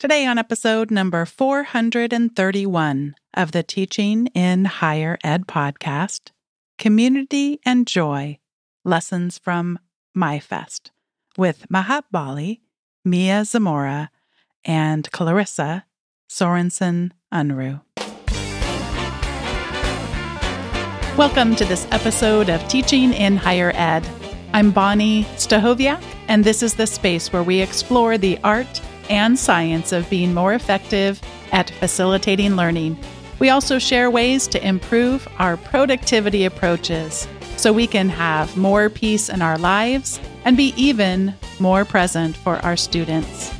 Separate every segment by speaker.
Speaker 1: Today, on episode number 431 of the Teaching in Higher Ed podcast, Community and Joy Lessons from MyFest with Maha Bali, Mia Zamora, and Clarissa Sorensen Unruh. Welcome to this episode of Teaching in Higher Ed. I'm Bonni Stachowiak, and this is the space where we explore the art and science of being more effective at facilitating learning. We also share ways to improve our productivity approaches so we can have more peace in our lives and be even more present for our students.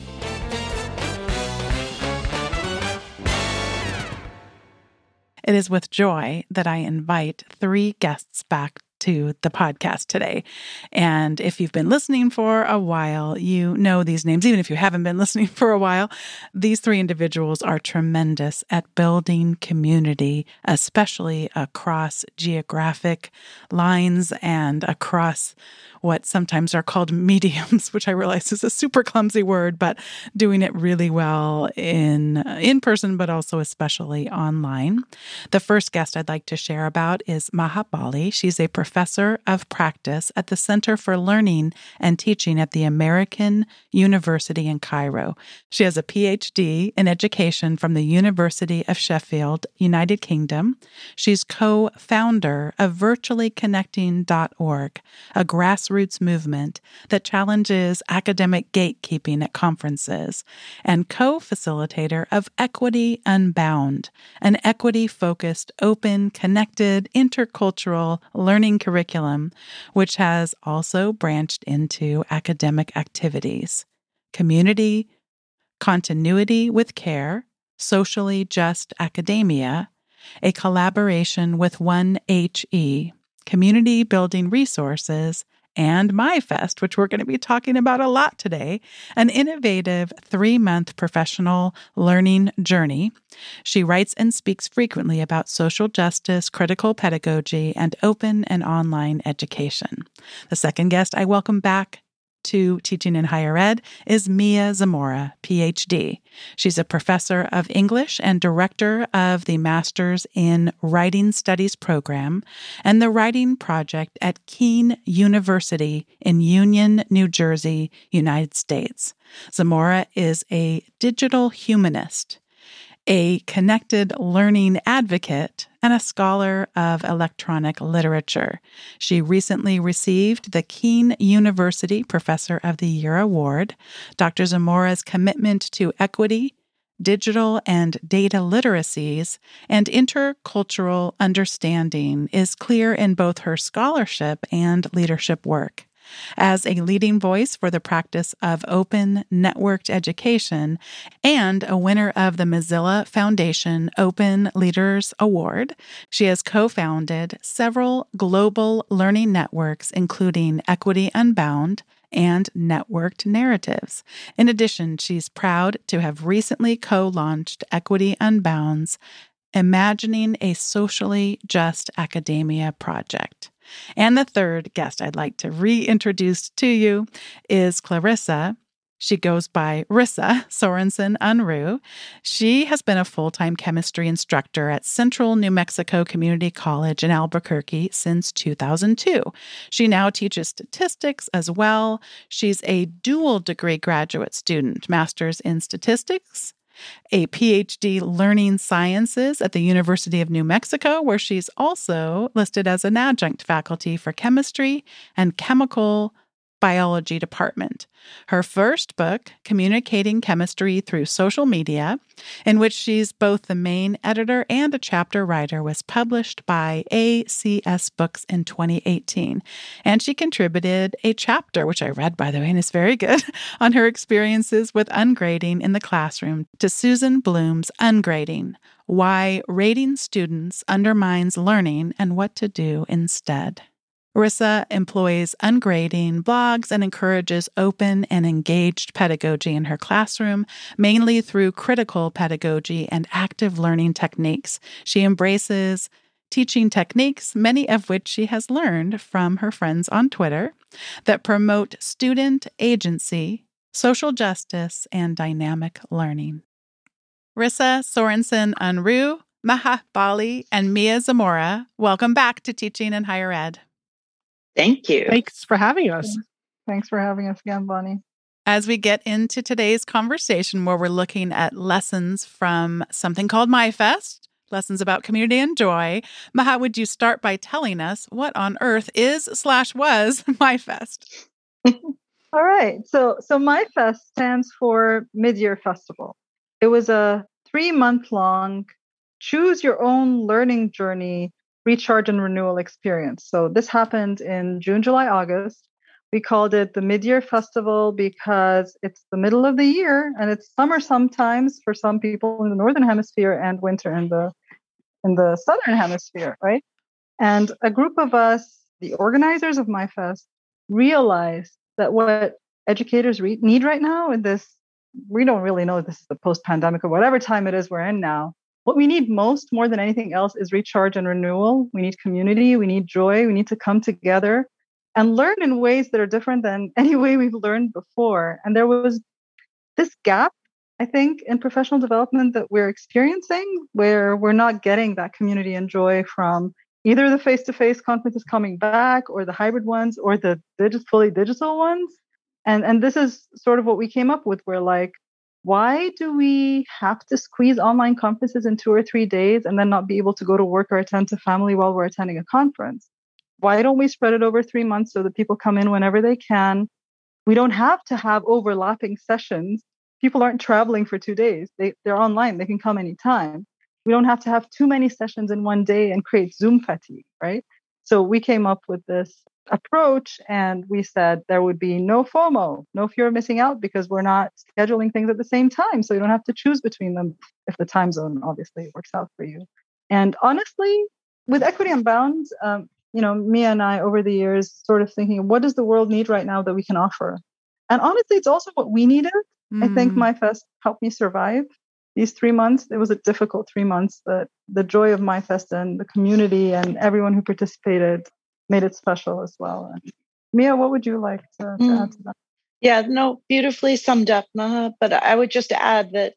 Speaker 1: It is with joy that I invite three guests back to the podcast today. And if you've been listening for a while, you know these names. Even if you haven't been listening for a while, these three individuals are tremendous at building community, especially across geographic lines and across what sometimes are called mediums, which I realize is a super clumsy word, but doing it really well in uh, in person, but also especially online. The first guest I'd like to share about is Maha Bali. She's a professor of practice at the Center for Learning and Teaching at the American University in Cairo. She has a PhD in education from the University of Sheffield, United Kingdom. She's co-founder of virtuallyconnecting.org, a grassroots grassroots movement that challenges academic gatekeeping at conferences, and co facilitator of Equity Unbound, an equity focused, open, connected, intercultural learning curriculum, which has also branched into academic activities, community, continuity with care, socially just academia, a collaboration with 1HE, community building resources, and MyFest, which we're going to be talking about a lot today, an innovative three month professional learning journey. She writes and speaks frequently about social justice, critical pedagogy, and open and online education. The second guest I welcome back to teaching in higher ed is Mia Zamora, PhD. She's a professor of English and director of the Masters in Writing Studies program and the Writing Project at Kean University in Union, New Jersey, United States. Zamora is a digital humanist a connected learning advocate, and a scholar of electronic literature. She recently received the Kean University Professor of the Year Award. Dr. Zamora's commitment to equity, digital and data literacies, and intercultural understanding is clear in both her scholarship and leadership work. As a leading voice for the practice of open networked education and a winner of the Mozilla Foundation Open Leaders Award, she has co founded several global learning networks, including Equity Unbound and networked narratives. In addition, she's proud to have recently co launched Equity Unbound's Imagining a Socially Just Academia project. And the third guest I'd like to reintroduce to you is Clarissa. She goes by Rissa Sorensen Unruh. She has been a full time chemistry instructor at Central New Mexico Community College in Albuquerque since 2002. She now teaches statistics as well. She's a dual degree graduate student, master's in statistics a PhD learning sciences at the University of New Mexico, where she's also listed as an adjunct faculty for chemistry and chemical biology department. Her first book, Communicating Chemistry Through Social Media, in which she's both the main editor and a chapter writer, was published by ACS Books in 2018. And she contributed a chapter, which I read, by the way, and is very good, on her experiences with ungrading in the classroom to Susan Blum's Ungrading Why Rating Students Undermines Learning and What to Do Instead. Rissa employs ungrading blogs and encourages open and engaged pedagogy in her classroom, mainly through critical pedagogy and active learning techniques. She embraces teaching techniques, many of which she has learned from her friends on Twitter, that promote student agency, social justice, and dynamic learning. Rissa Sorensen Unruh, Maha Bali, and Mia Zamora, welcome back to Teaching in Higher Ed.
Speaker 2: Thank you.
Speaker 3: Thanks for having us.
Speaker 4: Thanks for having us again, Bonni.
Speaker 1: As we get into today's conversation, where we're looking at lessons from something called MyFest, lessons about community and joy, Maha, would you start by telling us what on earth is slash was MyFest?
Speaker 4: All right. So, so MyFest stands for Mid-Year Festival. It was a three-month-long choose your own learning journey recharge and renewal experience. So this happened in June, July, August. We called it the Mid-Year Festival because it's the middle of the year and it's summer sometimes for some people in the northern hemisphere and winter in the in the southern hemisphere, right? And a group of us, the organizers of MyFest, realized that what educators re- need right now in this we don't really know this is the post-pandemic or whatever time it is we're in now what we need most more than anything else is recharge and renewal. We need community. We need joy. We need to come together and learn in ways that are different than any way we've learned before. And there was this gap i think in professional development that we're experiencing where we're not getting that community and joy from either the face-to-face conferences coming back or the hybrid ones or the fully digital ones. And and this is sort of what we came up with. We're like why do we have to squeeze online conferences in two or three days and then not be able to go to work or attend to family while we're attending a conference? Why don't we spread it over three months so that people come in whenever they can? We don't have to have overlapping sessions. People aren't traveling for two days. They, they're online. They can come anytime. We don't have to have too many sessions in one day and create Zoom fatigue, right? So we came up with this approach and we said there would be no FOMO, no fear of missing out because we're not scheduling things at the same time. So you don't have to choose between them if the time zone obviously works out for you. And honestly, with Equity Unbound, um, you know, Mia and I over the years sort of thinking, what does the world need right now that we can offer? And honestly, it's also what we needed. Mm. I think mm. MyFest helped me survive these three months it was a difficult three months but the joy of MyFest and the community and everyone who participated made it special as well and mia what would you like to, to mm. add to that
Speaker 2: yeah no beautifully summed up Maha. but i would just add that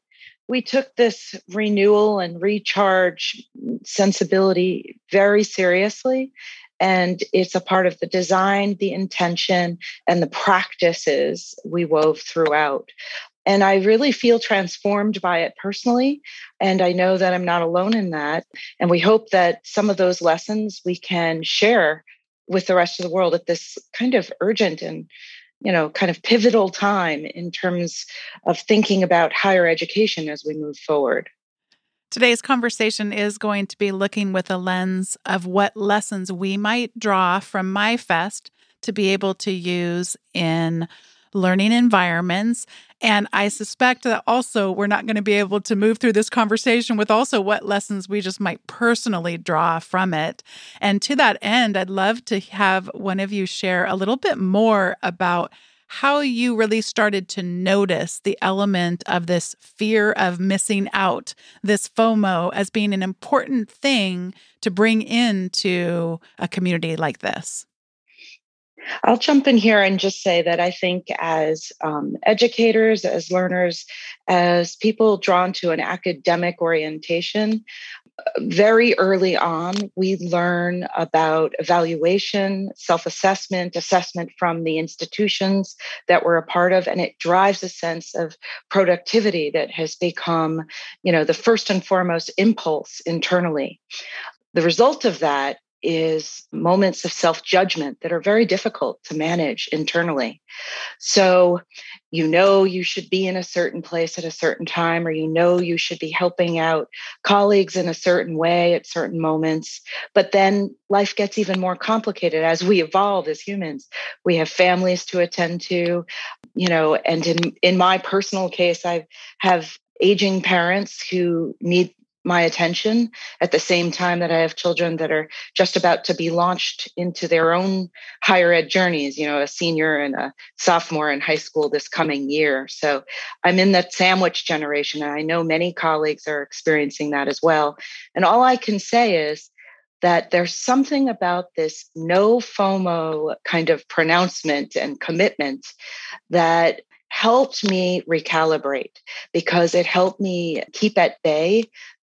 Speaker 2: we took this renewal and recharge sensibility very seriously and it's a part of the design the intention and the practices we wove throughout and I really feel transformed by it personally. And I know that I'm not alone in that. And we hope that some of those lessons we can share with the rest of the world at this kind of urgent and you know kind of pivotal time in terms of thinking about higher education as we move forward
Speaker 1: Today's conversation is going to be looking with a lens of what lessons we might draw from MyFest to be able to use in learning environments. And I suspect that also we're not going to be able to move through this conversation with also what lessons we just might personally draw from it. And to that end, I'd love to have one of you share a little bit more about how you really started to notice the element of this fear of missing out, this FOMO, as being an important thing to bring into a community like this.
Speaker 2: I'll jump in here and just say that I think as um, educators, as learners, as people drawn to an academic orientation, very early on, we learn about evaluation, self assessment, assessment from the institutions that we're a part of, and it drives a sense of productivity that has become, you know, the first and foremost impulse internally. The result of that is moments of self judgment that are very difficult to manage internally. So, you know, you should be in a certain place at a certain time, or you know, you should be helping out colleagues in a certain way at certain moments. But then life gets even more complicated as we evolve as humans. We have families to attend to, you know, and in, in my personal case, I have aging parents who need my attention at the same time that I have children that are just about to be launched into their own higher ed journeys, you know, a senior and a sophomore in high school this coming year. So I'm in that sandwich generation, and I know many colleagues are experiencing that as well. And all I can say is that there's something about this no FOMO kind of pronouncement and commitment that helped me recalibrate because it helped me keep at bay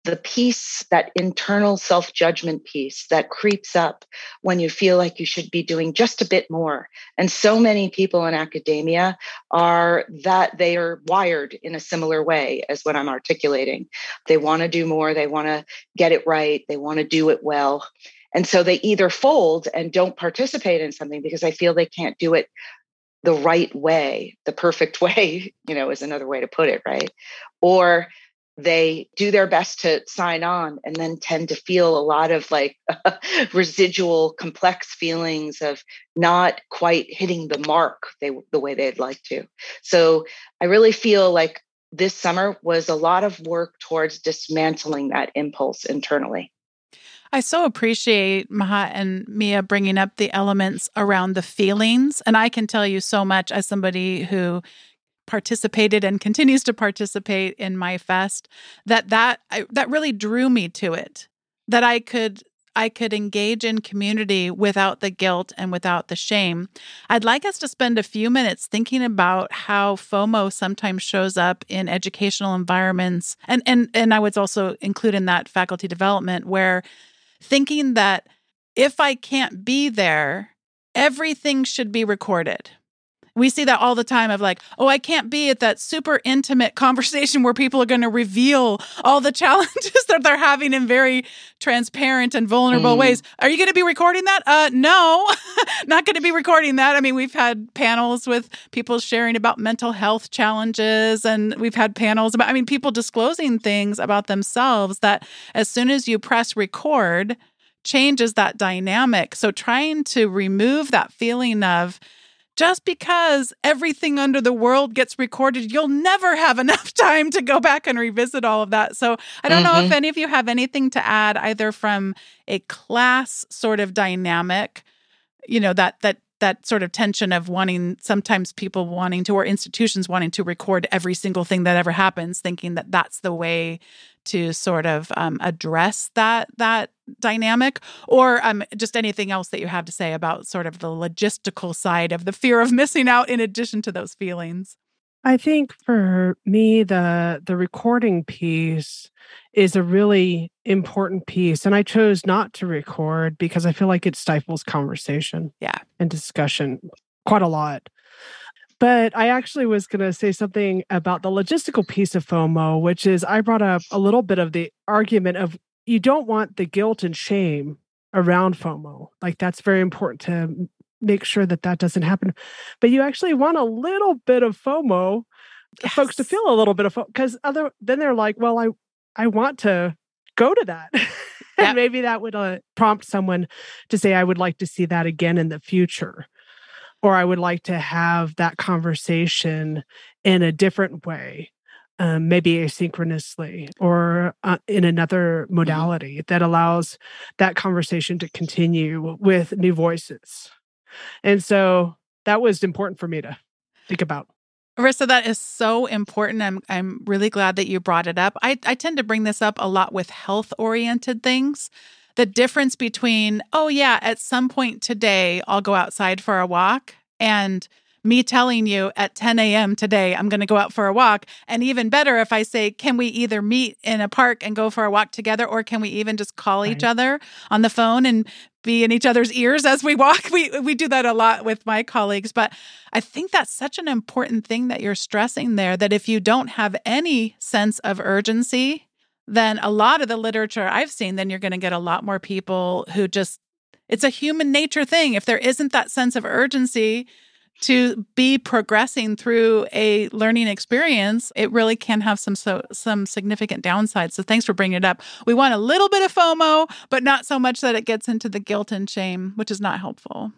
Speaker 2: the piece, that internal self judgment piece that creeps up when you feel like you should be doing just a bit more. And so many people in academia are that they are wired in a similar way as what I'm articulating. They want to do more, they want to get it right, they want to do it well. And so they either fold and don't participate in something because they feel they can't do it the right way, the perfect way, you know, is another way to put it, right? Or they do their best to sign on and then tend to feel a lot of like residual complex feelings of not quite hitting the mark they the way they'd like to so i really feel like this summer was a lot of work towards dismantling that impulse internally
Speaker 1: I so appreciate Maha and Mia bringing up the elements around the feelings. And I can tell you so much as somebody who participated and continues to participate in MyFest that that I, that really drew me to it that i could i could engage in community without the guilt and without the shame. I'd like us to spend a few minutes thinking about how fomo sometimes shows up in educational environments and and and i would also include in that faculty development where thinking that if i can't be there everything should be recorded we see that all the time of like, oh, I can't be at that super intimate conversation where people are going to reveal all the challenges that they're having in very transparent and vulnerable mm. ways. Are you going to be recording that? Uh, no, not going to be recording that. I mean, we've had panels with people sharing about mental health challenges, and we've had panels about, I mean, people disclosing things about themselves that as soon as you press record, changes that dynamic. So trying to remove that feeling of, just because everything under the world gets recorded, you'll never have enough time to go back and revisit all of that. So I don't mm-hmm. know if mm-hmm. any of you have anything to add, either from a class sort of dynamic, you know, that that that sort of tension of wanting sometimes people wanting to or institutions wanting to record every single thing that ever happens thinking that that's the way to sort of um, address that that dynamic or um, just anything else that you have to say about sort of the logistical side of the fear of missing out in addition to those feelings
Speaker 3: I think for me the the recording piece is a really important piece and I chose not to record because I feel like it stifles conversation.
Speaker 1: Yeah.
Speaker 3: And discussion quite a lot. But I actually was going to say something about the logistical piece of FOMO, which is I brought up a little bit of the argument of you don't want the guilt and shame around FOMO. Like that's very important to make sure that that doesn't happen. But you actually want a little bit of FOMO, yes. folks to feel a little bit of FOMO, because other then they're like, well, I I want to go to that. and maybe that would uh, prompt someone to say, I would like to see that again in the future. Or I would like to have that conversation in a different way, um, maybe asynchronously or uh, in another mm-hmm. modality that allows that conversation to continue with new voices. And so that was important for me to think about.
Speaker 1: Arissa, that is so important. I'm I'm really glad that you brought it up. I, I tend to bring this up a lot with health oriented things. The difference between, oh yeah, at some point today I'll go outside for a walk and me telling you at 10 a.m. today, I'm going to go out for a walk. And even better if I say, can we either meet in a park and go for a walk together, or can we even just call right. each other on the phone and be in each other's ears as we walk? We, we do that a lot with my colleagues. But I think that's such an important thing that you're stressing there that if you don't have any sense of urgency, then a lot of the literature I've seen, then you're going to get a lot more people who just, it's a human nature thing. If there isn't that sense of urgency, to be progressing through a learning experience, it really can have some so some significant downsides. So thanks for bringing it up. We want a little bit of FOMO, but not so much that it gets into the guilt and shame, which is not helpful.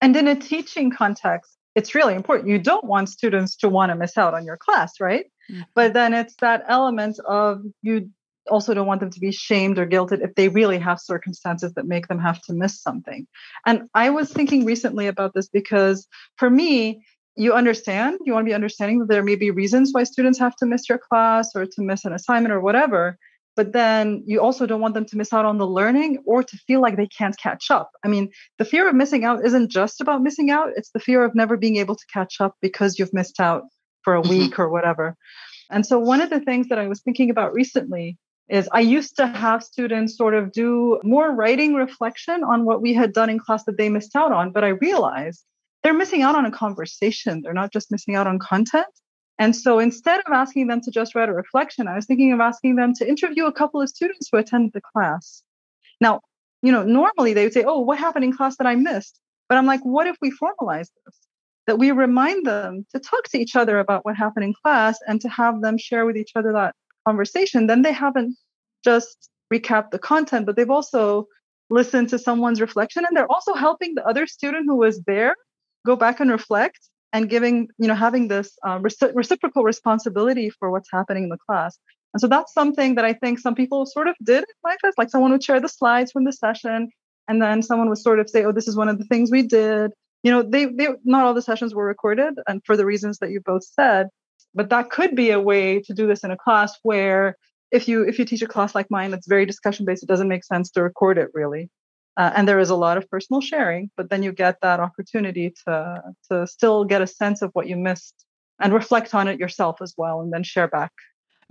Speaker 4: And in a teaching context, it's really important. You don't want students to want to miss out on your class, right? Mm-hmm. But then it's that element of you also don't want them to be shamed or guilted if they really have circumstances that make them have to miss something. And I was thinking recently about this because for me, you understand, you want to be understanding that there may be reasons why students have to miss your class or to miss an assignment or whatever. but then you also don't want them to miss out on the learning or to feel like they can't catch up. I mean, the fear of missing out isn't just about missing out, it's the fear of never being able to catch up because you've missed out for a mm-hmm. week or whatever. And so, one of the things that I was thinking about recently is I used to have students sort of do more writing reflection on what we had done in class that they missed out on, but I realized they're missing out on a conversation. They're not just missing out on content. And so instead of asking them to just write a reflection, I was thinking of asking them to interview a couple of students who attended the class. Now, you know, normally they would say, Oh, what happened in class that I missed? But I'm like, what if we formalize this? That we remind them to talk to each other about what happened in class and to have them share with each other that conversation. Then they haven't just recapped the content, but they've also listened to someone's reflection and they're also helping the other student who was there go back and reflect and giving you know having this uh, reci- reciprocal responsibility for what's happening in the class and so that's something that i think some people sort of did in my class. like someone would share the slides from the session and then someone would sort of say oh this is one of the things we did you know they, they not all the sessions were recorded and for the reasons that you both said but that could be a way to do this in a class where if you if you teach a class like mine that's very discussion based it doesn't make sense to record it really. Uh, and there is a lot of personal sharing but then you get that opportunity to to still get a sense of what you missed and reflect on it yourself as well and then share back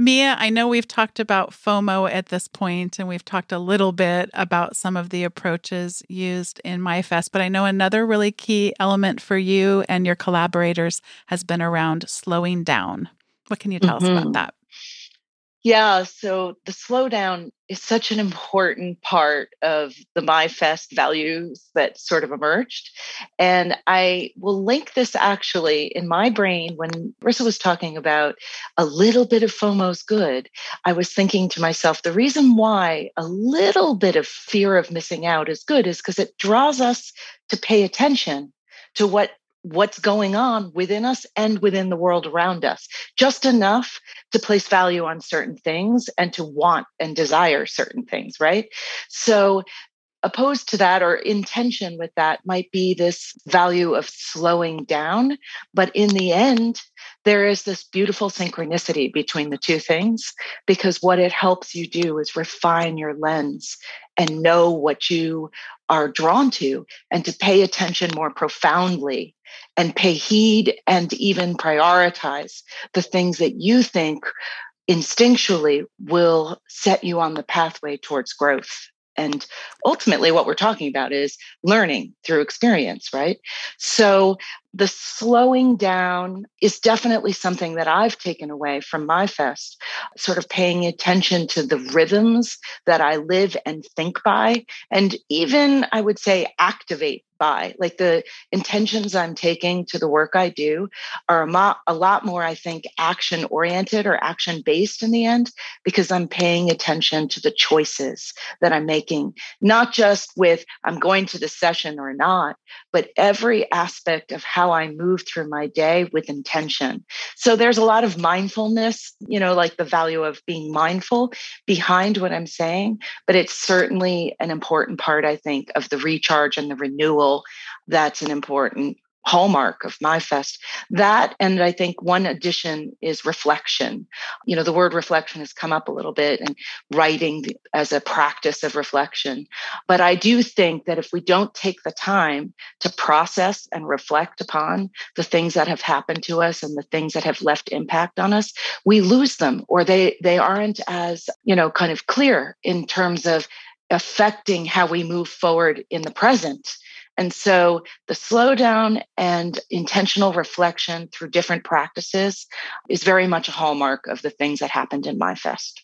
Speaker 1: Mia, I know we've talked about FOMO at this point, and we've talked a little bit about some of the approaches used in MyFest, but I know another really key element for you and your collaborators has been around slowing down. What can you tell mm-hmm. us about mm-hmm. that?
Speaker 2: Yeah, so the slowdown is such an important part of the MyFest values that sort of emerged. And I will link this actually in my brain when Rissa was talking about a little bit of FOMO's good. I was thinking to myself, the reason why a little bit of fear of missing out is good is because it draws us to pay attention to what what's going on within us and within the world around us, just enough to place value on certain things and to want and desire certain things, right? So, opposed to that or in tension with that might be this value of slowing down. But in the end, there is this beautiful synchronicity between the two things because what it helps you do is refine your lens and know what you are drawn to and to pay attention more profoundly and pay heed and even prioritize the things that you think instinctually will set you on the pathway towards growth. And ultimately, what we're talking about is learning through experience, right? So, the slowing down is definitely something that I've taken away from MyFest, sort of paying attention to the rhythms that I live and think by, and even I would say activate by. Like the intentions I'm taking to the work I do are a, mo- a lot more, I think, action oriented or action based in the end, because I'm paying attention to the choices that I'm making, not just with I'm going to the session or not, but every aspect of how I move through my day with intention. So there's a lot of mindfulness, you know, like the value of being mindful behind what I'm saying, but it's certainly an important part, I think, of the recharge and the renewal that's an important hallmark of MyFest That, and I think one addition is reflection. You know, the word reflection has come up a little bit and writing as a practice of reflection. But I do think that if we don't take the time to process and reflect upon the things that have happened to us and the things that have left impact on us, we lose them or they they aren't as, you know, kind of clear in terms of affecting how we move forward in the present and so the slowdown and intentional reflection through different practices is very much a hallmark of the things that happened in MyFest.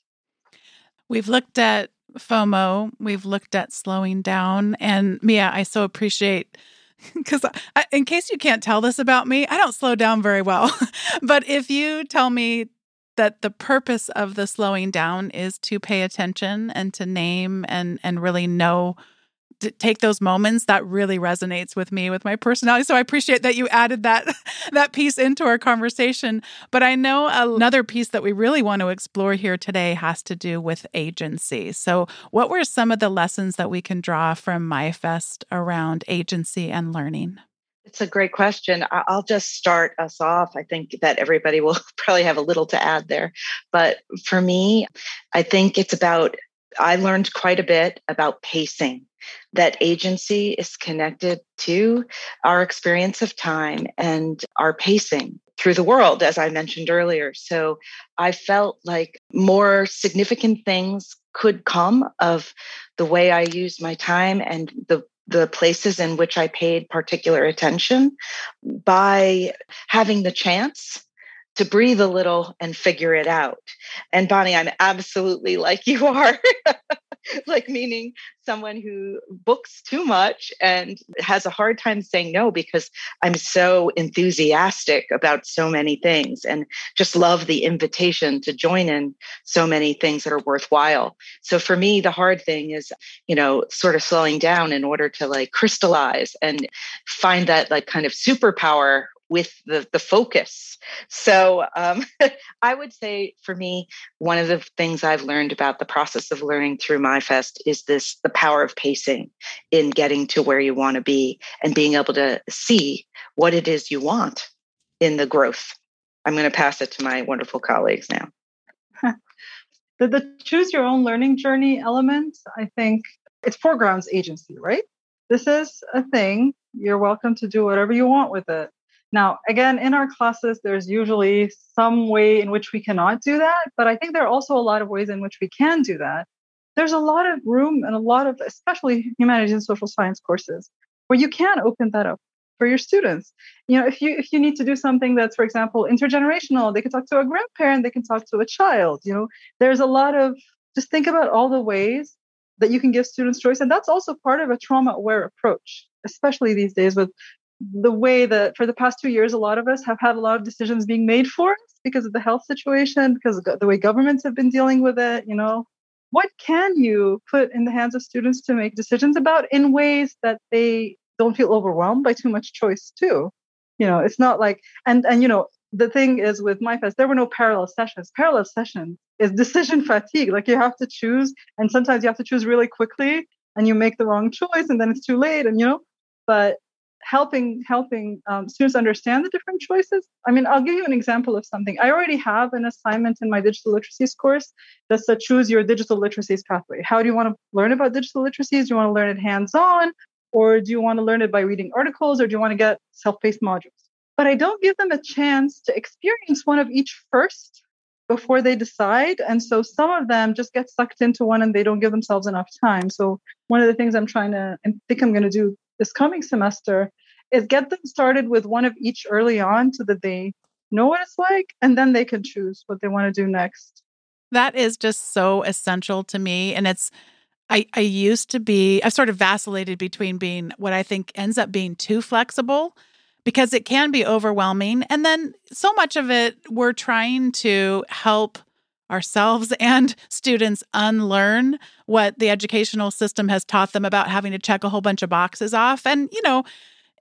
Speaker 1: We've looked at FOMO, we've looked at slowing down. And Mia, I so appreciate because in case you can't tell this about me, I don't slow down very well. but if you tell me that the purpose of the slowing down is to pay attention and to name and and really know take those moments that really resonates with me with my personality so i appreciate that you added that that piece into our conversation but i know another piece that we really want to explore here today has to do with agency so what were some of the lessons that we can draw from MyFest around agency and learning
Speaker 2: It's a great question. I'll just start us off. I think that everybody will probably have a little to add there. But for me, I think it's about, I learned quite a bit about pacing. That agency is connected to our experience of time and our pacing through the world, as I mentioned earlier. So I felt like more significant things could come of the way I use my time and the the places in which I paid particular attention by having the chance to breathe a little and figure it out. And Bonni, I'm absolutely like you are. like meaning someone who books too much and has a hard time saying no because I'm so enthusiastic about so many things and just love the invitation to join in so many things that are worthwhile. So for me, the hard thing is, you know, sort of slowing down in order to like crystallize and find that like kind of superpower with the, the focus. So um, I would say for me, one of the things I've learned about the process of learning through MyFest is this the power of pacing in getting to where you want to be and being able to see what it is you want in the growth. I'm going to pass it to my wonderful colleagues now.
Speaker 4: the, the choose your own learning journey element, I think it's foregrounds agency, right? This is a thing. You're welcome to do whatever you want with it now, again, in our classes, there's usually some way in which we cannot do that, but I think there are also a lot of ways in which we can do that. There's a lot of room and a lot of, especially humanities and social science courses, where you can open that up for your students. You know, if you if you need to do something that's, for example, intergenerational, they can talk to a grandparent, they can talk to a child. You know, there's a lot of just think about all the ways that you can give students choice, and that's also part of a trauma-aware approach, especially these days with the way that for the past two years, a lot of us have had a lot of decisions being made for us because of the health situation, because of the way governments have been dealing with it. You know, what can you put in the hands of students to make decisions about in ways that they don't feel overwhelmed by too much choice, too? You know, it's not like, and and you know, the thing is with MyFest, there were no parallel sessions. Parallel sessions is decision fatigue. Like you have to choose, and sometimes you have to choose really quickly, and you make the wrong choice, and then it's too late. And you know, but helping helping um, students understand the different choices. I mean i'll give you an example of something. I already have an assignment in my digital literacies course that's a choose your digital literacies pathway. How do you want to learn about digital literacies? Do you want to learn it hands-on or do you want to learn it by reading articles or do you want to get self-paced modules? But i don't give them a chance to experience one of each first before they decide and so some of them just get sucked into one and they don't give themselves enough time. So one of the things i'm trying to and think i'm going to do this coming semester is get them started with one of each early on so that they know what it's like and then they can choose what they want to do next.
Speaker 1: That is just so essential to me. And it's, I, I used to be, I've sort of vacillated between being what I think ends up being too flexible because it can be overwhelming. And then so much of it, we're trying to help ourselves and students unlearn what the educational system has taught them about having to check a whole bunch of boxes off. And, you know,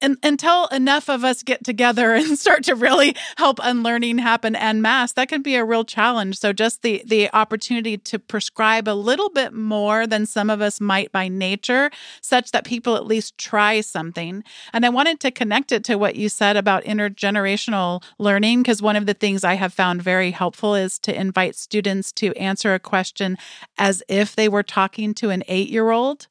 Speaker 1: and, until enough of us get together and start to really help unlearning happen en masse, that can be a real challenge. So just the the opportunity to prescribe a little bit more than some of us might by nature, such that people at least try something. And I wanted to connect it to what you said about intergenerational learning, because one of the things I have found very helpful is to invite students to answer a question as if they were talking to an eight year old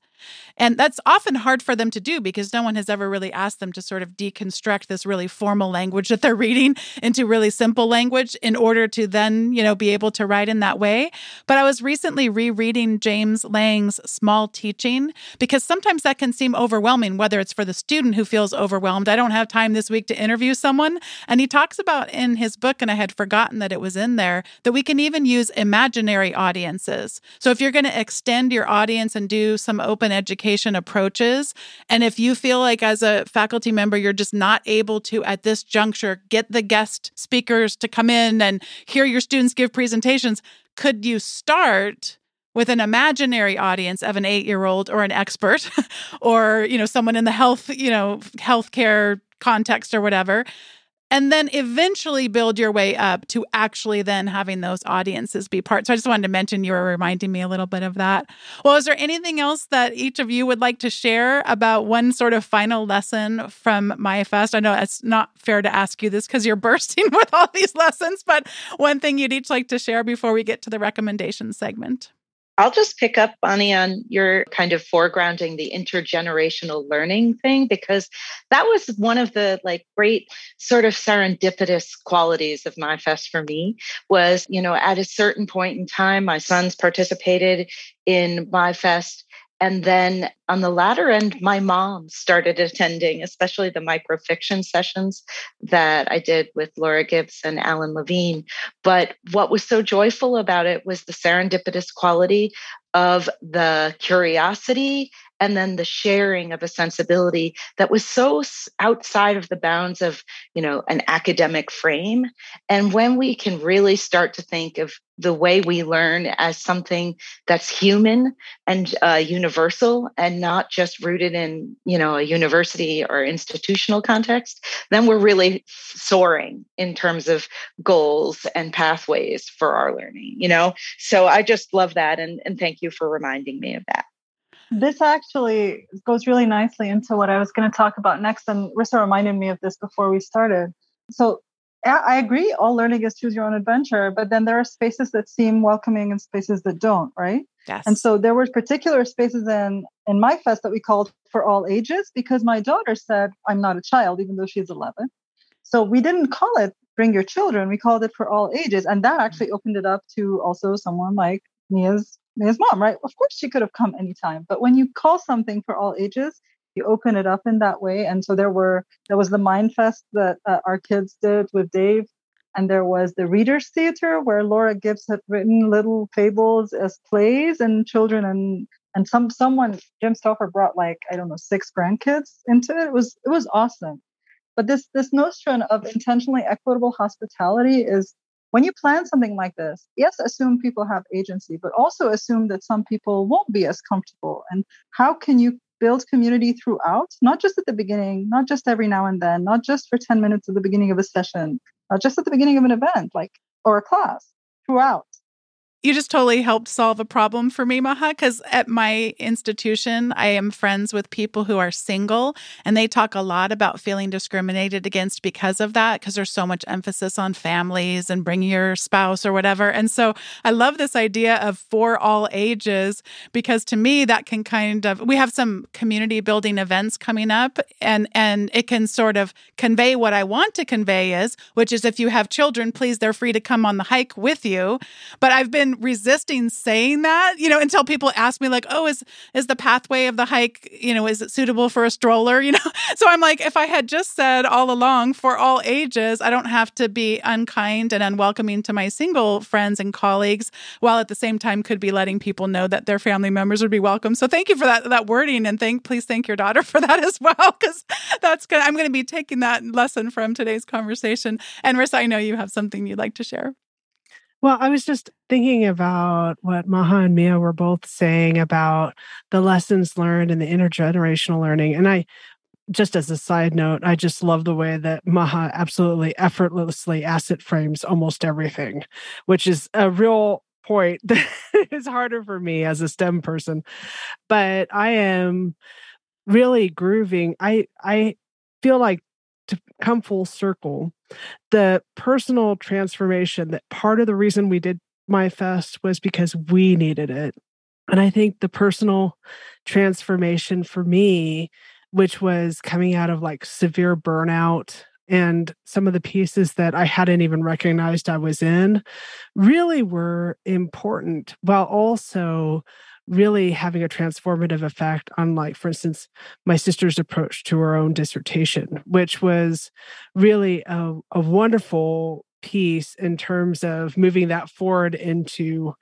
Speaker 1: and that's often hard for them to do because no one has ever really asked them to sort of deconstruct this really formal language that they're reading into really simple language in order to then, you know, be able to write in that way. But I was recently rereading James Lang's Small Teaching because sometimes that can seem overwhelming, whether it's for the student who feels overwhelmed. I don't have time this week to interview someone. And he talks about in his book, and I had forgotten that it was in there, that we can even use imaginary audiences. So if you're going to extend your audience and do some open education, education approaches. And if you feel like as a faculty member, you're just not able to, at this juncture, get the guest speakers to come in and hear your students give presentations, could you start? with an imaginary audience of an 8-year-old or an expert or you know someone in the health you know healthcare context or whatever and then eventually build your way up to actually then having those audiences be part. So I just wanted to mention you were reminding me a little bit of that. Well, is there anything else that each of you would like to share about one sort of final lesson from MyFest? I know it's not fair to ask you this because you're bursting with all these lessons, but one thing you'd each like to share before we get to the recommendation segment.
Speaker 2: I'll just pick up, Bonni, on your kind of foregrounding the intergenerational learning thing, because that was one of the like great sort of serendipitous qualities of MyFest for me was, you know, at a certain point in time, my sons participated in MyFest and then on the latter end, my mom started attending, especially the microfiction sessions that I did with Laura Gibbs and Alan Levine. But what was so joyful about it was the serendipitous quality of the curiosity and then the sharing of a sensibility that was so outside of the bounds of you know an academic frame. And when we can really start to think of the way we learn as something that's human and uh, universal and not just rooted in you know a university or institutional context then we're really soaring in terms of goals and pathways for our learning you know? So i just love that and, and thank you for reminding me of that
Speaker 4: this actually goes really nicely into what I was going to talk about next. And Rissa reminded me of this before we started. So I agree, all learning is choose your own adventure, but then there are spaces that seem welcoming and spaces that don't, right?
Speaker 1: Yes.
Speaker 4: And so there were particular spaces in in MyFest that we called for all ages because my daughter said, I'm not a child, even though she's 11. So we didn't call it bring your children, we called it for all ages. And that actually opened it up to also someone like Mia's his mom, right? Of course, she could have come anytime. But when you call something for all ages, you open it up in that way. And so there were there was the Mind Fest that uh, our kids did with Dave, and there was the Readers Theater where Laura Gibbs had written little fables as plays, and children and and some someone Jim Stoffer brought like I don't know six grandkids into it. It was it was awesome. But this this notion of intentionally equitable hospitality is when you plan something like this, yes, assume people have agency, but also assume that some people won't be as comfortable. And how can you build community throughout, not just at the beginning, not just every now and then, not just for 10 minutes at the beginning of a session, not just at the beginning of an event, like or a class, throughout
Speaker 1: you just totally helped solve a problem for me, Maha, because at my institution, I am friends with people who are single and they talk a lot about feeling discriminated against because of that, because there's so much emphasis on families and bringing your spouse or whatever. And so I love this idea of for all ages, because to me, that can kind of, we have some community building events coming up and, and it can sort of convey what I want to convey is, which is if you have children, please, they're free to come on the hike with you. But I've been resisting saying that, you know, until people ask me like, "Oh, is is the pathway of the hike, you know, is it suitable for a stroller?" You know. So I'm like, if I had just said all along for all ages, I don't have to be unkind and unwelcoming to my single friends and colleagues, while at the same time could be letting people know that their family members would be welcome. So thank you for that that wording and thank please thank your daughter for that as well cuz that's good. I'm going to be taking that lesson from today's conversation. And Rissa, I know you have something you'd like to share.
Speaker 3: Well, I was just thinking about what Maha and Mia were both saying about the lessons learned and the intergenerational learning. And I, just as a side note, I just love the way that Maha absolutely effortlessly asset frames almost everything, which is a real point that is harder for me as a STEM person. But I am really grooving. I I feel like to come full circle, the personal transformation that part of the reason we did MyFest was because we needed it. And I think the personal transformation for me, which was coming out of like severe burnout and some of the pieces that I hadn't even recognized I was in, really were important while also really having a transformative effect on like for instance my sister's approach to her own dissertation which was really a, a wonderful piece in terms of moving that forward into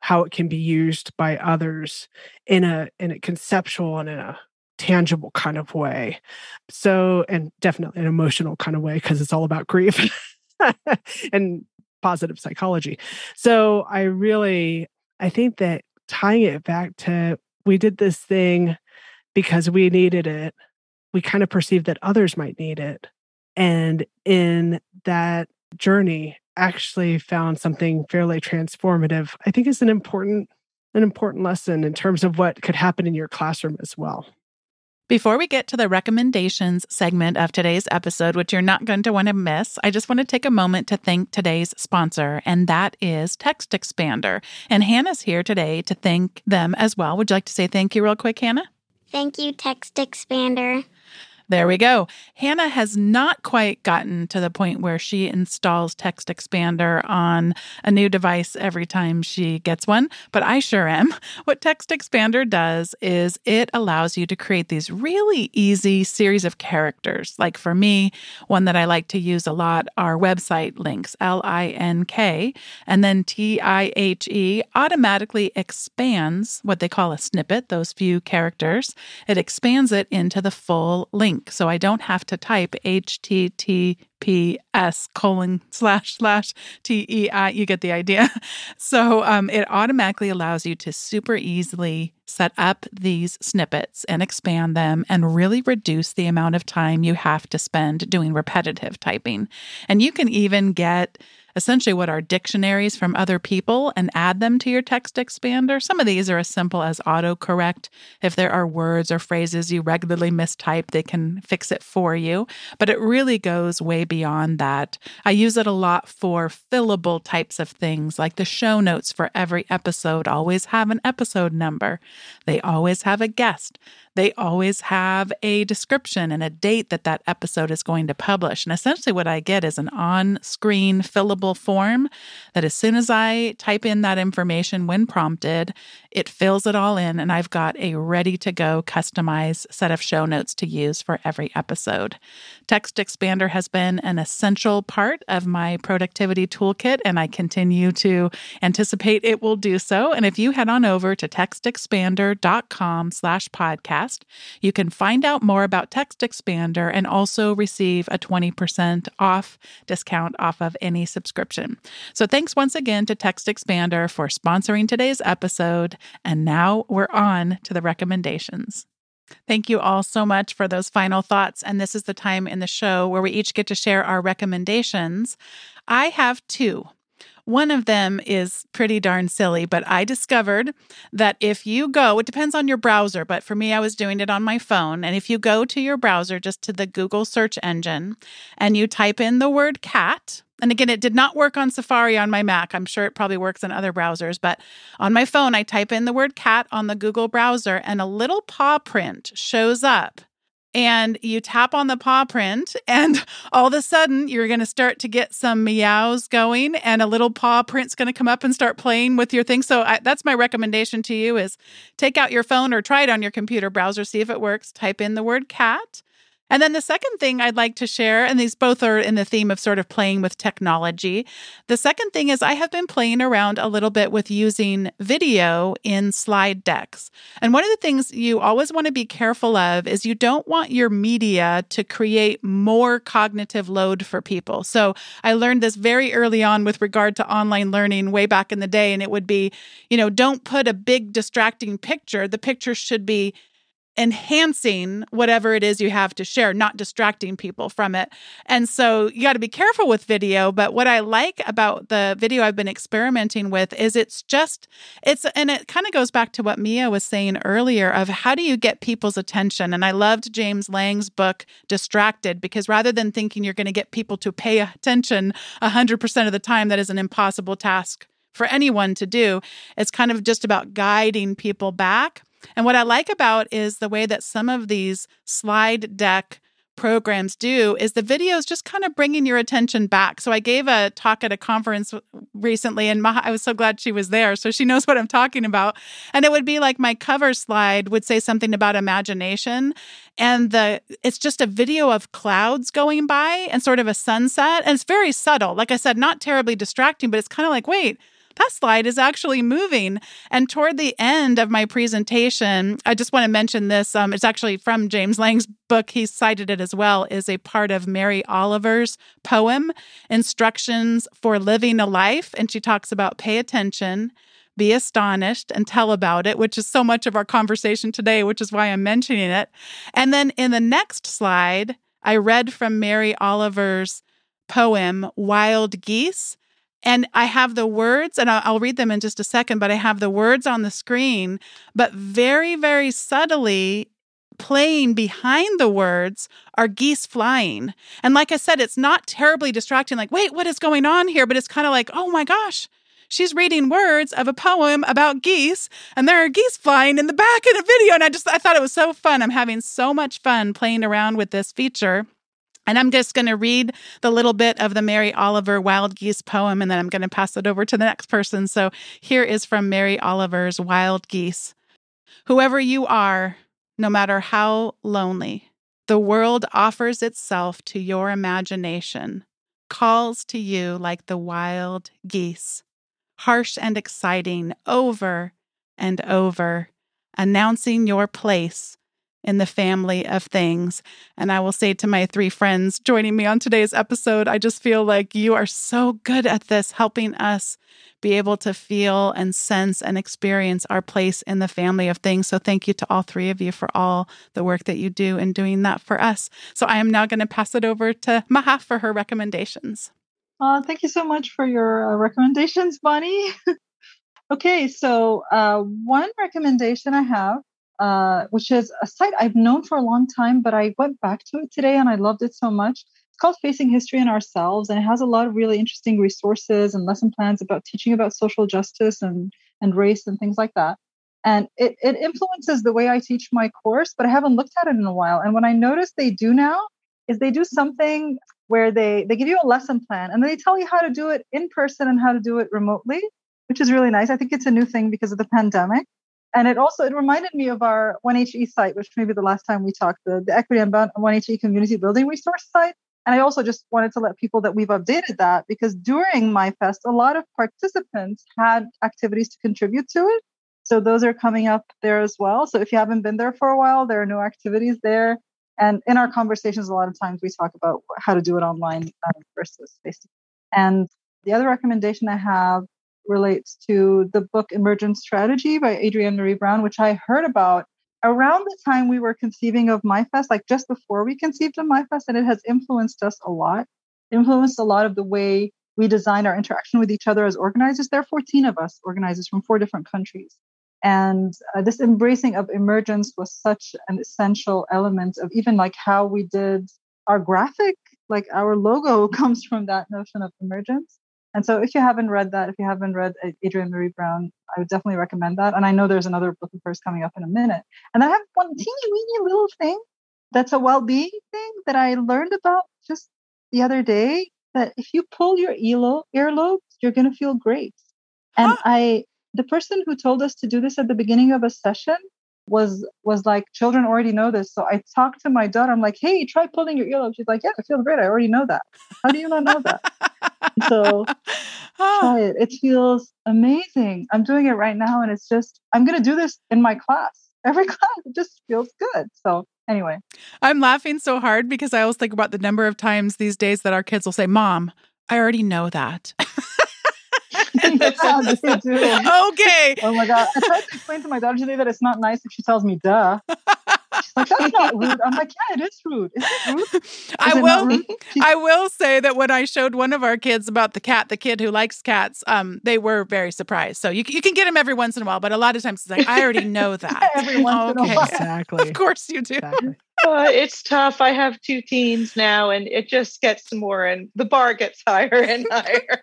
Speaker 3: how it can be used by others in a in a conceptual and in a tangible kind of way. So and definitely an emotional kind of way because it's all about grief and positive psychology. So i really i think that tying it back to we did this thing because we needed it. We kind of perceived that others might need it. And in that journey, actually found something fairly transformative. I think is an important an important lesson in terms of what could happen in your classroom as well.
Speaker 1: Before we get to the recommendations segment of today's episode, which you're not going to want to miss, I just want to take a moment to thank today's sponsor, and that is Text Expander. And Hannah's here today to thank them as well. Would you like to say thank you real quick, Hannah?
Speaker 5: Thank you, Text Expander.
Speaker 1: There we go. Hannah has not quite gotten to the point where she installs Text Expander on a new device every time she gets one, but I sure am. What Text Expander does is it allows you to create these really easy series of characters. Like for me, one that I like to use a lot are website links, L I N K, and then T I H E automatically expands what they call a snippet, those few characters. It expands it into the full link link. So I don't have to type HTTPS colon slash slash TEI. You get the idea. So um, it automatically allows you to super easily set up these snippets and expand them and really reduce the amount of time you have to spend doing repetitive typing. And you can even get essentially what are dictionaries from other people and add them to your text expander. Some of these are as simple as autocorrect. If there are words or phrases you regularly mistype, they can fix it for you. But it really goes way beyond that. I use it a lot for fillable types of things, like the show notes for every episode always have an episode number, they always have a guest. They always have a description and a date that that episode is going to publish. And essentially, what I get is an on screen fillable form that as soon as I type in that information when prompted, it fills it all in. And I've got a ready to go customized set of show notes to use for every episode. Text Expander has been an essential part of my productivity toolkit, and I continue to anticipate it will do so. And if you head on over to textexpander.com slash podcast, podcast. You can find out more about Text Expander and also receive a 20% off discount off of any subscription. So thanks once again to Text Expander for sponsoring today's episode. And now we're on to the recommendations. Thank you all so much for those final thoughts. And this is the time in the show where we each get to share our recommendations. I have two. One of them is pretty darn silly, but I discovered that if you go, it depends on your browser, but for me, I was doing it on my phone. And if you go to your browser, just to the Google search engine, and you type in the word cat, and again, it did not work on Safari on my Mac. I'm sure it probably works in other browsers, but on my phone, I type in the word cat on the Google browser, and a little paw print shows up and you tap on the paw print and all of a sudden you're going to start to get some meows going and a little paw print's going to come up and start playing with your thing. So I, that's my recommendation to you is take out your phone or try it on your computer browser see if it works. Type in the word cat and then the second thing I'd like to share, and these both are in the theme of sort of playing with technology. The second thing is I have been playing around a little bit with using video in slide decks. And one of the things you always want to be careful of is you don't want your media to create more cognitive load for people. So I learned this very early on with regard to online learning way back in the day. And it would be, you know, don't put a big distracting picture. The picture should be enhancing whatever it is you have to share, not distracting people from it. And so you got to be careful with video. But what I like about the video I've been experimenting with is it's just, it's, and it kind of goes back to what Mia was saying earlier of how do you get people's attention? And I loved James Lang's book, Distracted, because rather than thinking you're going to get people to pay attention 100% of the time, that is an impossible task for anyone to do. It's kind of just about guiding people back and what I like about is the way that some of these slide deck programs do is the videos just kind of bringing your attention back. So I gave a talk at a conference recently and Maha, I was so glad she was there. So she knows what I'm talking about. And it would be like my cover slide would say something about imagination and the it's just a video of clouds going by and sort of a sunset and it's very subtle. Like I said, not terribly distracting, but it's kind of like, wait, that slide is actually moving. And toward the end of my presentation, I just want to mention this. Um, it's actually from James Lang's book. He cited it as well, is a part of Mary Oliver's poem, Instructions for Living a Life. And she talks about pay attention, be astonished, and tell about it, which is so much of our conversation today, which is why I'm mentioning it. And then in the next slide, I read from Mary Oliver's poem, Wild Geese. And I have the words, and I'll, read them in just a second, but I have the words on the screen. But very, very subtly, playing behind the words are geese flying. And like I said, it's not terribly distracting, like, wait, what is going on here? But it's kind of like, oh my gosh, she's reading words of a poem about geese, and there are geese flying in the back of the video. And I just, I thought it was so fun. I'm having so much fun playing around with this feature. And I'm just going to read the little bit of the Mary Oliver Wild Geese poem, and then I'm going to pass it over to the next person. So here is from Mary Oliver's Wild Geese. Whoever you are, no matter how lonely, the world offers itself to your imagination, calls to you like the wild geese, harsh and exciting over and over, announcing your place in the family of things. And I will say to my three friends joining me on today's episode, I just feel like you are so good at this, helping us be able to feel and sense and experience our place in the family of things. So thank you to all three of you for all the work that you do in doing that for us. So I am now going to pass it over to Maha for her recommendations.
Speaker 4: Uh, thank you so much for your uh, recommendations, Bonni. okay, so uh, one recommendation I have uh, which is a site I've known for a long time, but I went back to it today and I loved it so much. It's called Facing History and Ourselves, and it has a lot of really interesting resources and lesson plans about teaching about social justice and, and race and things like that. And it, it influences the way I teach my course, but I haven't looked at it in a while. And what I noticed they do now is they do something where they, they give you a lesson plan and they tell you how to do it in person and how to do it remotely, which is really nice. I think it's a new thing because of the pandemic and it also it reminded me of our OneHE site, which maybe the last time we talked, the, the Equity Unbound OneHE Community Building Resource site. And I also just wanted to let people that we've updated that because during MyFest, a lot of participants had activities to contribute to it. So those are coming up there as well. So if you haven't been there for a while, there are new activities there. And in our conversations, a lot of times we talk about how to do it online uh, versus face to face. And the other recommendation I have relates to the book Emergent Strategy by Adrienne Maree Brown, which I heard about around the time we were conceiving of MyFest, like just before we conceived of MyFest, and it has influenced us a lot, influenced a lot of the way we design our interaction with each other as organizers. There are 14 of us organizers from four different countries. And uh, this embracing of emergence was such an essential element of even like how we did our graphic, like our logo comes from that notion of emergence. And so, if you haven't read that, if you haven't read Adrienne Maree Brown, I would definitely recommend that. And I know there's another book of hers coming up in a minute. And I have one teeny weeny little thing that's a well being thing that I learned about just the other day that if you pull your earlobe, earlobes, you're going to feel great. And huh. I, the person who told us to do this at the beginning of a session was was like children already know this so i talked to my daughter i'm like hey try pulling your earlobe she's like yeah i feel great i already know that how do you not know that so ah. try it it feels amazing i'm doing it right now and it's just i'm going to do this in my class every class it just feels good so anyway
Speaker 1: i'm laughing so hard because i always think about the number of times these days that our kids will say mom i already know that
Speaker 4: yeah, they do.
Speaker 1: Okay.
Speaker 4: Oh my god! I tried to explain to my daughter today that it's not nice if she tells me "duh." She's like, "That's not rude." I'm like, "Yeah, it is rude. Is it rude?" Is
Speaker 1: I will. Rude? I will say that when I showed one of our kids about the cat, the kid who likes cats, um, they were very surprised. So you you can get him every once in a while, but a lot of times it's like, "I already know that."
Speaker 4: every once okay. in a while,
Speaker 3: exactly.
Speaker 1: Of course you do.
Speaker 3: Exactly.
Speaker 2: Uh, it's tough. I have two teens now, and it just gets more, and the bar gets higher and higher.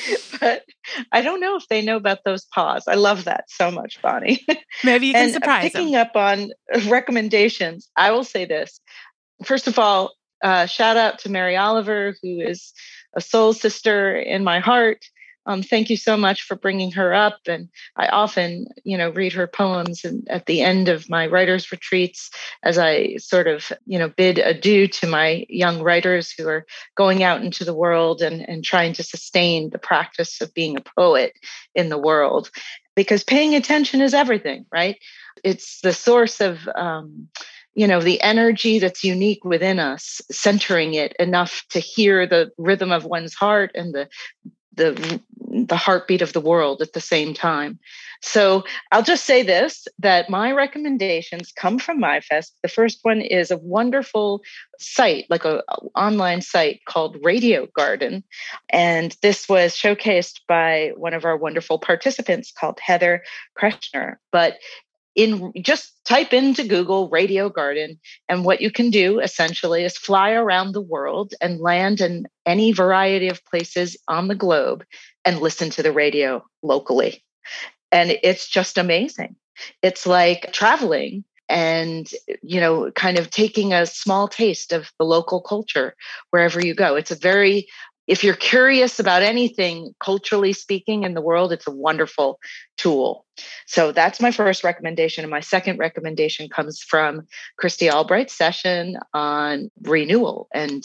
Speaker 2: but I don't know if they know about those paws. I love that so much, Bonni.
Speaker 1: Maybe you can
Speaker 2: and
Speaker 1: surprise
Speaker 2: picking
Speaker 1: them.
Speaker 2: up on recommendations. I will say this. First of all, uh, shout out to Mary Oliver, who is a soul sister in my heart. Um, thank you so much for bringing her up. And I often, you know, read her poems and at the end of my writers' retreats as I sort of, you know, bid adieu to my young writers who are going out into the world and, and trying to sustain the practice of being a poet in the world. Because paying attention is everything, right? It's the source of um, you know the energy that's unique within us centering it enough to hear the rhythm of one's heart and the the the heartbeat of the world at the same time. So I'll just say this that my recommendations come from MyFest. The first one is a wonderful site, like a, a online site called Radio Garden. And this was showcased by one of our wonderful participants called Heather Kreshner. But in just type into Google Radio Garden, and what you can do essentially is fly around the world and land in any variety of places on the globe and listen to the radio locally. And it's just amazing. It's like traveling and you know kind of taking a small taste of the local culture wherever you go it's a very if you're curious about anything culturally speaking in the world it's a wonderful tool. So that's my first recommendation. And my second recommendation comes from christy albright's session on renewal and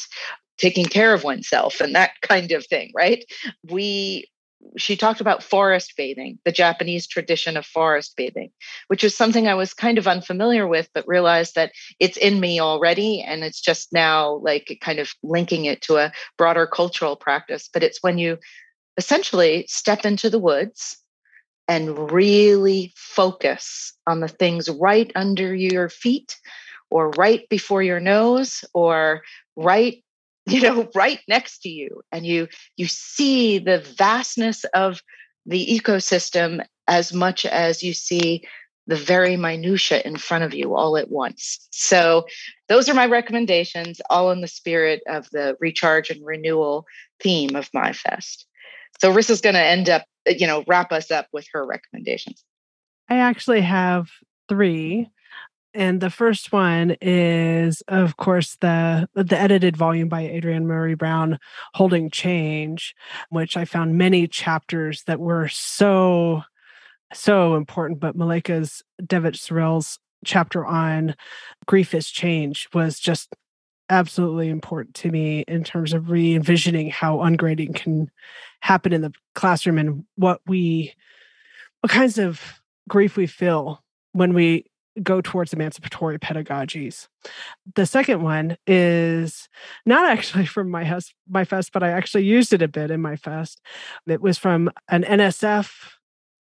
Speaker 2: taking care of oneself and that kind of thing right? We she talked about forest bathing, the Japanese tradition of forest bathing, which is something I was kind of unfamiliar with, but realized that it's in me already. And it's just now like kind of linking it to a broader cultural practice. But it's when you essentially step into the woods and really focus on the things right under your feet or right before your nose or right you know right next to you and you you see the vastness of the ecosystem as much as you see the very minutia in front of you all at once. So those are my recommendations all in the spirit of the recharge and renewal theme of MyFest so rissa's going to end up you know wrap us up with her recommendations.
Speaker 3: I actually have three and the first one is of course the the edited volume by Adrienne Maree Brown holding change which i found many chapters that were so so important but maleka's devitt sorrell's chapter on grief is change was just absolutely important to me in terms of re-envisioning how ungrading can happen in the classroom and what we what kinds of grief we feel when we go towards emancipatory pedagogies. The second one is not actually from my house, MyFest, but I actually used it a bit in MyFest. It was from an NSF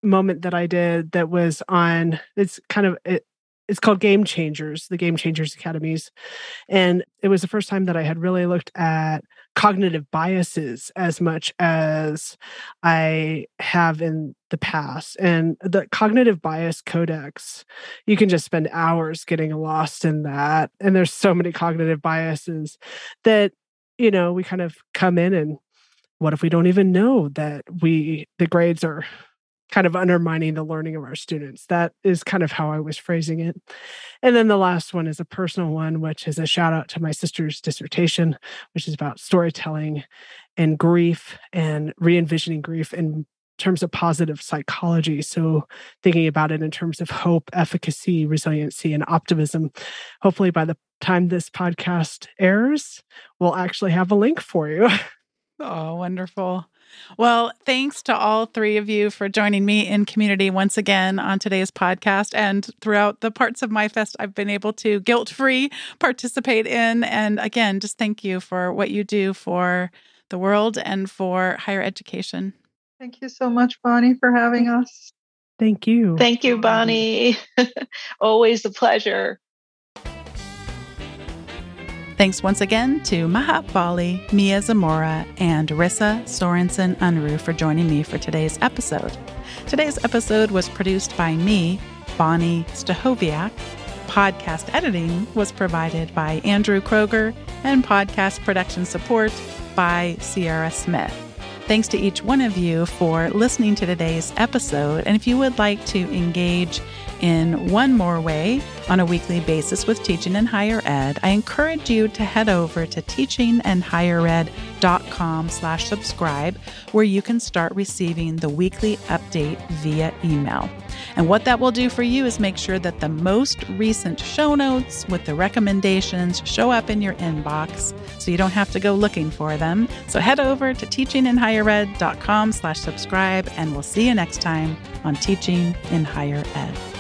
Speaker 3: moment that I did that was on it's kind of it, it's called Game Changers, the Game Changers Academies. And it was the first time that I had really looked at cognitive biases as much as I have in the past. And the cognitive bias codex, you can just spend hours getting lost in that. And there's so many cognitive biases that, you know, we kind of come in and what if we don't even know that we the grades are kind of undermining the learning of our students. That is kind of how I was phrasing it. And then the last one is a personal one, which is a shout out to my sister's dissertation, which is about storytelling and grief and re envisioning grief in terms of positive psychology. So, thinking about it in terms of hope, efficacy, resiliency, and optimism. Hopefully, by the time this podcast airs, we'll actually have a link for you.
Speaker 1: Oh, wonderful. Well, thanks to all three of you for joining me in community once again on today's podcast and throughout the parts of MyFest I've been able to guilt free participate in. And again, just thank you for what you do for the world and for higher education.
Speaker 4: Thank you so much, Bonni, for having us.
Speaker 3: Thank you.
Speaker 2: Thank you, Bonni. Always a pleasure.
Speaker 1: Thanks once again to Maha Bali, Mia Zamora, and Rissa Sorensen Unruh for joining me for today's episode. Today's episode was produced by me, Bonni Stachowiak. Podcast editing was provided by Andrew Kroger, and podcast production support by Sierra Smith. Thanks to each one of you for listening to today's episode. And if you would like to engage in one more way on a weekly basis with Teaching in Higher Ed, I encourage you to head over to teachinginhighered.com slash subscribe, where you can start receiving the weekly update via email. And what that will do for you is make sure that the most recent show notes with the recommendations show up in your inbox so you don't have to go looking for them. So head over to teachinginhighered.com slash subscribe and we'll see you next time on Teaching in Higher Ed.